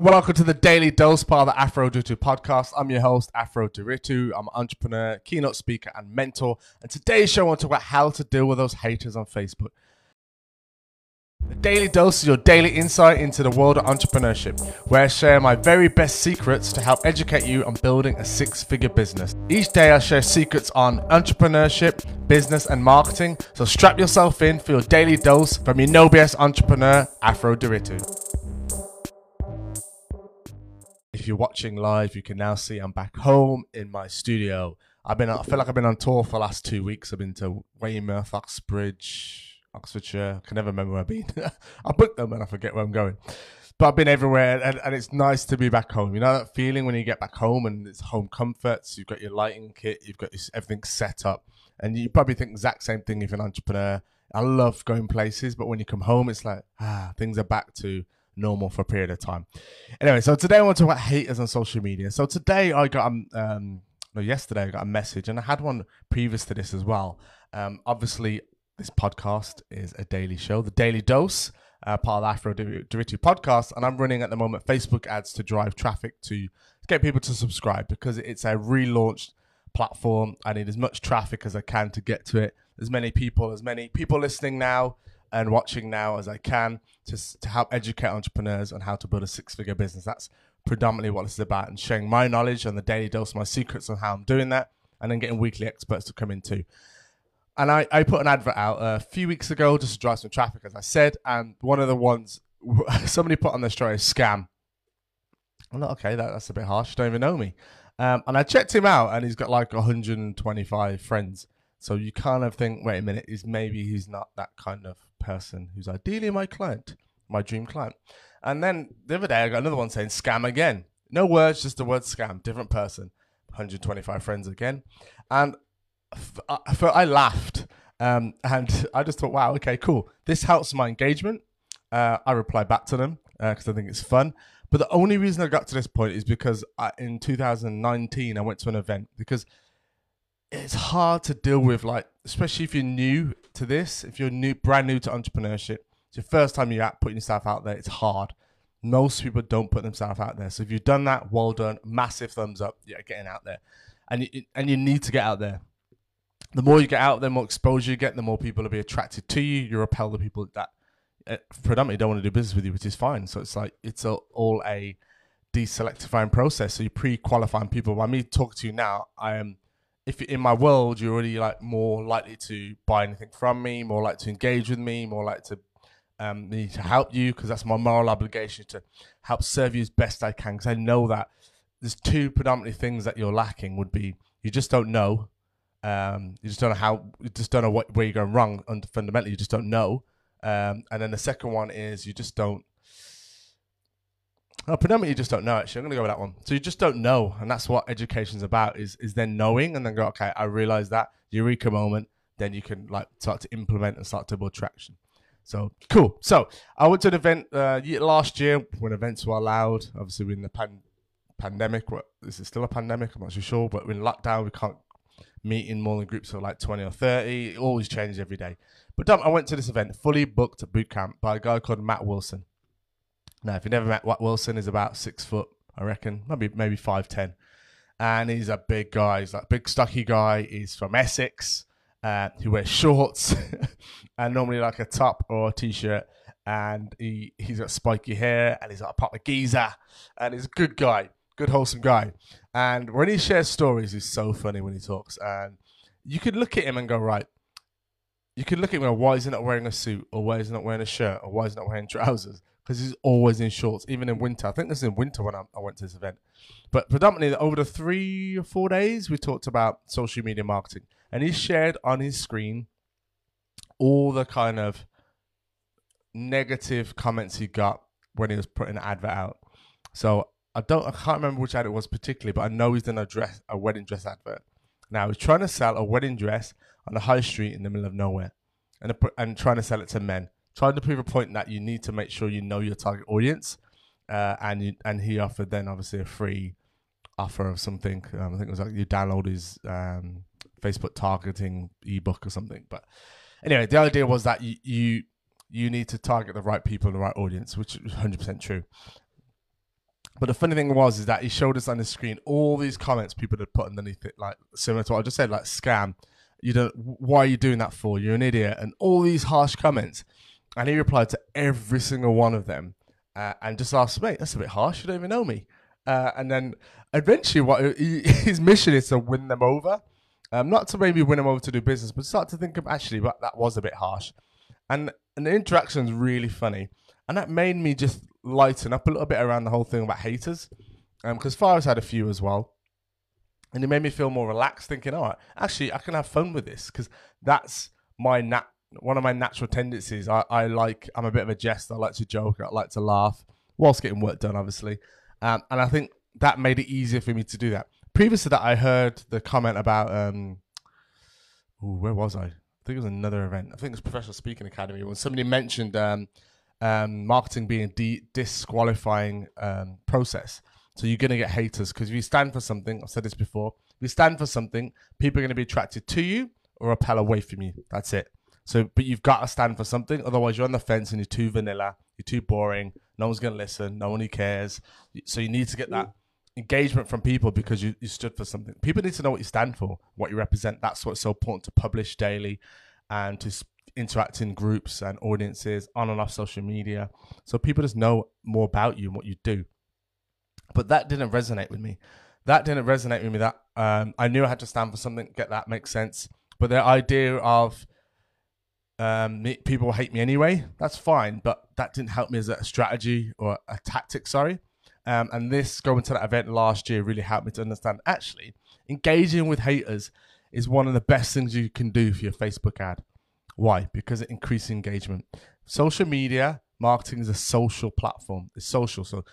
Welcome to the Daily Dose part of the Afro Ndiritu podcast. I'm your host, Afro Ndiritu. I'm an entrepreneur, keynote speaker, and mentor. And today's show, I want to talk about how to deal with those haters on Facebook. The Daily Dose is your daily insight into the world of entrepreneurship, where I share my very best secrets to help educate you on building a six figure business. Each day, I share secrets on entrepreneurship, business, and marketing. So strap yourself in for your daily dose from your no BS entrepreneur, Afro Ndiritu. If you're watching live, you can now see I'm back home in my studio. I've been, I feel like I've been on tour for the last two weeks. I've been to Weymouth, Uxbridge, Oxfordshire. I can never remember where I've been. I booked them and I forget where I'm going. But I've been everywhere and, and it's nice to be back home. You know that feeling when you get back home and it's home comforts, you've got your lighting kit, you've got everything set up. And you probably think the exact same thing if you're an entrepreneur. I love going places, but when you come home, it's like, ah, things are back to normal for a period of time. Anyway, so today I want to talk about haters on social media. So today I got um, um no, yesterday I got a message, and I had one previous to this as well. Um, obviously, this podcast is a daily show, the Daily Dose, uh, part of the Afro Ndiritu podcast, and I'm running at the moment Facebook ads to drive traffic to get people to subscribe because it's a relaunched platform. I need as much traffic as I can to get to it. As many people, as many people listening now and watching now as I can to, to help educate entrepreneurs on how to build a six figure business. That's predominantly what this is about and sharing my knowledge and the daily dose, my secrets on how I'm doing that, and then getting weekly experts to come in too. And I, I put an advert out a few weeks ago just to drive some traffic, as I said. And one of the ones somebody put on their story, scam. I'm like, okay, that, that's a bit harsh. You don't even know me. Um, and I checked him out, and he's got like 125 friends. So you kind of think, wait a minute, is maybe he's not that kind of person who's ideally my client, my dream client. And then the other day, I got another one saying scam again. No words, just the word scam, different person. 125 friends again. And I, I laughed. Um, and I just thought, wow, okay, cool. This helps my engagement. Uh, I reply back to them because uh, I think it's fun. But the only reason I got to this point is because I, in 2019 I went to an event because it's hard to deal with, like especially if you're new to this, if you're new, brand new to entrepreneurship, it's your first time you're out putting yourself out there. It's hard. Most people don't put themselves out there. So if you've done that, well done. Massive thumbs up. Yeah, getting out there, and you, and you need to get out there. The more you get out, the more exposure you get, the more people will be attracted to you. You repel the people that uh, predominantly don't want to do business with you, which is fine. So it's like it's a, all a deselectifying process. So you're pre-qualifying people. By me talking to you now, I am if in my world you're already like more likely to buy anything from me, more likely to engage with me, more likely to um, need to help you because that's my moral obligation to help serve you as best I can. Because I know that there's two predominantly things that you're lacking would be you just don't know, um, you just don't know how, you just don't know what, where you're going wrong. And fundamentally, you just don't know. Um, and then the second one is you just don't Oh, predominantly you just don't know. Actually, I'm gonna go with that one. So you just don't know, and that's what education's about. Is is then knowing, and then go, okay, I realize that eureka moment. Then you can like start to implement and start to build traction. So cool. So I went to an event uh, last year when events were allowed. Obviously, we're in the pan- pandemic. What is it still a pandemic? I'm not too sure, but we're in lockdown. We can't meet in more than groups of like 20 or 30. It always changes every day. But I went to this event, fully booked boot camp by a guy called Matt Wilson. Now, if you've never met Matt Wilson, is about six foot, I reckon, maybe maybe five ten, and he's a big guy. He's like big stocky guy. He's from Essex. Uh, he wears shorts and normally like a top or a t-shirt, and he he's got spiky hair and he's got a proper geezer, and he's a good guy, good wholesome guy. And when he shares stories, he's so funny when he talks, and you could look at him and go right. You could look at him and why is he not wearing a suit, or why is he not wearing a shirt, or why is he not wearing trousers? because he's always in shorts, even in winter. I think this is in winter when I, I, went to this event. But predominantly over the three or four days, we talked about social media marketing, and he shared on his screen all the kind of negative comments he got when he was putting an advert out. So I don't, I can't remember which ad it was particularly, but I know he's done a dress, a wedding dress advert. Now he's trying to sell a wedding dress on a high street in the middle of nowhere, and and trying to sell it to men trying to prove a point that you need to make sure you know your target audience. Uh, and you, and he offered then obviously a free offer of something. Um, I think it was like you download his um, Facebook targeting ebook or something. But anyway, the idea was that you, you you need to target the right people, the right audience, which is 100% true. But the funny thing was is that he showed us on the screen all these comments people had put underneath it, like similar to what I just said, like scam. You don't. Why are you doing that for? You're an idiot, and all these harsh comments. And he replied to every single one of them, uh, and just asked, "Mate, that's a bit harsh. You don't even know me." Uh, and then eventually, what he, his mission is to win them over, um, not to maybe win them over to do business, but start to think of actually, but that was a bit harsh. And and the interaction's really funny, and that made me just lighten up a little bit around the whole thing about haters, because um, Faris had a few as well. And it made me feel more relaxed, thinking, all right, actually, I can have fun with this because that's my nat- one of my natural tendencies. I, I like, I'm a bit of a jester. I like to joke. I like to laugh whilst getting work done, obviously. Um, and I think that made it easier for me to do that. Previous to that, I heard the comment about, um, ooh, where was I? I think it was another event. I think it was Professional Speaking Academy when somebody mentioned um, um, marketing being a de- disqualifying um, process. So you're going to get haters because if you stand for something, I've said this before, if you stand for something, people are going to be attracted to you or repel away from you. That's it. So, but you've got to stand for something. Otherwise, you're on the fence and you're too vanilla. You're too boring. No one's going to listen. No one cares. So you need to get that engagement from people because you, you stood for something. People need to know what you stand for, what you represent. That's what's so important to publish daily and to interact in groups and audiences on and off social media. So people just know more about you and what you do. But that didn't resonate with me. That didn't resonate with me. That um, I knew I had to stand for something. Get that makes sense. But the idea of um, people hate me anyway, that's fine. But that didn't help me as a strategy or a tactic. Sorry. Um, and this going to that event last year really helped me to understand actually engaging with haters is one of the best things you can do for your Facebook ad. Why? Because it increases engagement. Social media marketing is a social platform. It's social. So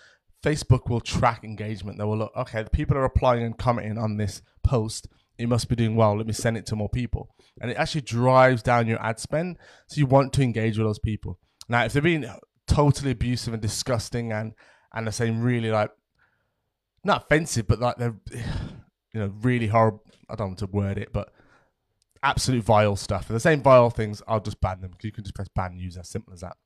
Facebook will track engagement. They will look, okay, the people are applying and commenting on this post. It must be doing well. Let me send it to more people. And it actually drives down your ad spend. So you want to engage with those people. Now, if they're being totally abusive and disgusting and and they're saying really like not offensive, but like they're you know, really horrible I don't want to word it, but absolute vile stuff. If they're saying vile things, I'll just ban them. Because you can just press ban user, simple as that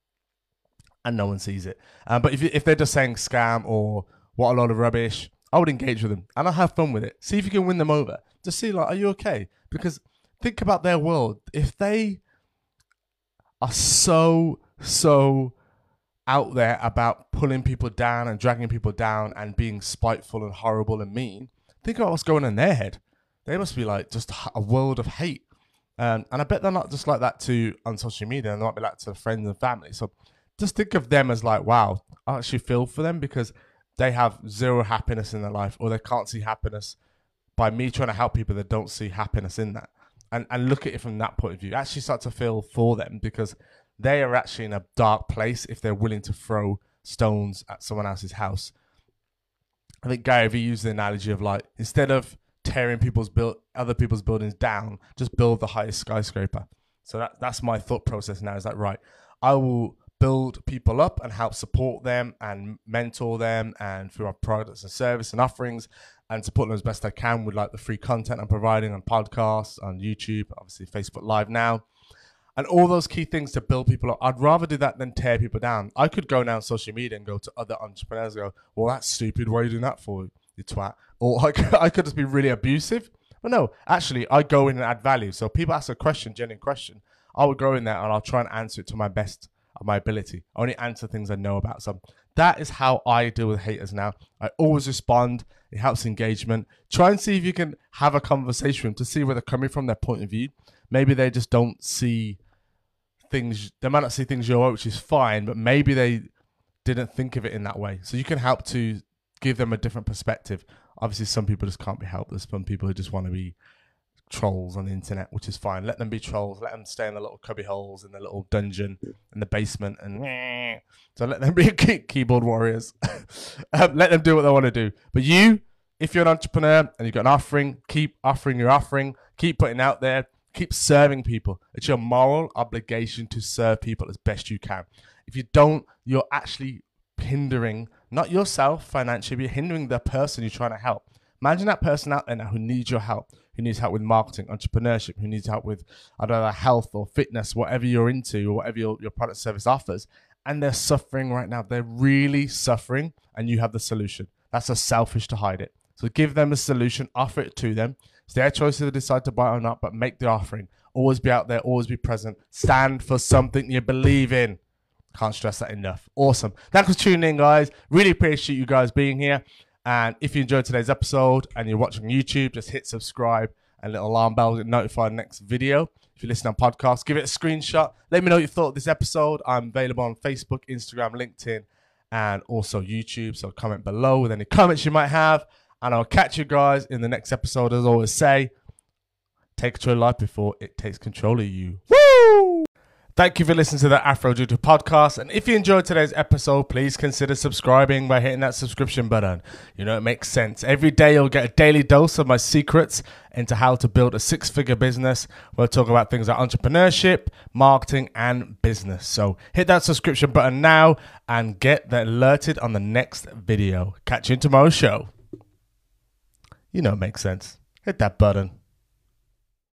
and no one sees it. Um, but if if they're just saying scam or what a lot of rubbish, I would engage with them and I'll have fun with it. See if you can win them over. Just see like, are you okay? Because think about their world. If they are so so out there about pulling people down and dragging people down and being spiteful and horrible and mean, think about what's going on in their head. They must be like just a world of hate. Um, and I bet they're not just like that to on social media. and They might be like to friends and family. So just think of them as like, wow, I actually feel for them because they have zero happiness in their life or they can't see happiness by me trying to help people that don't see happiness in that. And and look at it from that point of view. Actually start to feel for them because they are actually in a dark place if they're willing to throw stones at someone else's house. I think Gary Vee used the analogy of like instead of tearing people's build other people's buildings down, just build the highest skyscraper. So that that's my thought process now. Is that right? I will build people up and help support them and mentor them and through our products and service and offerings and support them as best I can with like the free content I'm providing on podcasts, on YouTube, obviously Facebook Live now. And all those key things to build people up. I'd rather do that than tear people down. I could go now on social media and go to other entrepreneurs and go, well, that's stupid. Why are you doing that for, you twat? Or I could, I could just be really abusive. But no, actually, I go in and add value. So people ask a question, genuine question. I would go in there and I'll try and answer it to my best of my ability. I only answer things I know about. So that is how I deal with haters now. I always respond. It helps engagement. Try and see if you can have a conversation to see where they're coming from, their point of view. Maybe they just don't see things. They might not see things your way, which is fine, but maybe they didn't think of it in that way. So you can help to give them a different perspective. Obviously, some people just can't be helped. There's some people who just want to be trolls on the internet, which is fine. Let them be trolls. Let them stay in the little cubby holes in the little dungeon in the basement, and so let them be keyboard warriors. um, let them do what they want to do. But you, if you're an entrepreneur and you've got an offering, keep offering your offering. Keep putting out there. Keep serving people. It's your moral obligation to serve people as best you can. If you don't, you're actually hindering not yourself financially, but you're hindering the person you're trying to help. Imagine that person out there now who needs your help who needs help with marketing, entrepreneurship, who needs help with, I don't know, health or fitness, whatever you're into or whatever your, your product service offers. And they're suffering right now. They're really suffering, and you have the solution. That's just selfish to hide it. So give them a solution, offer it to them. It's their choice they decide to buy or not, but make the offering. Always be out there, always be present. Stand for something you believe in. Can't stress that enough. Awesome. Thanks for tuning in, guys. Really appreciate you guys being here. And if you enjoyed today's episode and you're watching YouTube, just hit subscribe and little alarm bell to get notified next video. If you listen on podcast, give it a screenshot. Let me know what you thought of this episode. I'm available on Facebook, Instagram, LinkedIn, and also YouTube. So comment below with any comments you might have. And I'll catch you guys in the next episode. As always say, take control of your life before it takes control of you. Woo! Thank you for listening to the Afro Ndiritu podcast. And if you enjoyed today's episode, please consider subscribing by hitting that subscription button. You know, it makes sense. Every day you'll get a daily dose of my secrets into how to build a six figure business. We'll talk about things like entrepreneurship, marketing, and business. So hit that subscription button now and get alerted on the next video. Catch you in tomorrow's show. You know, it makes sense. Hit that button.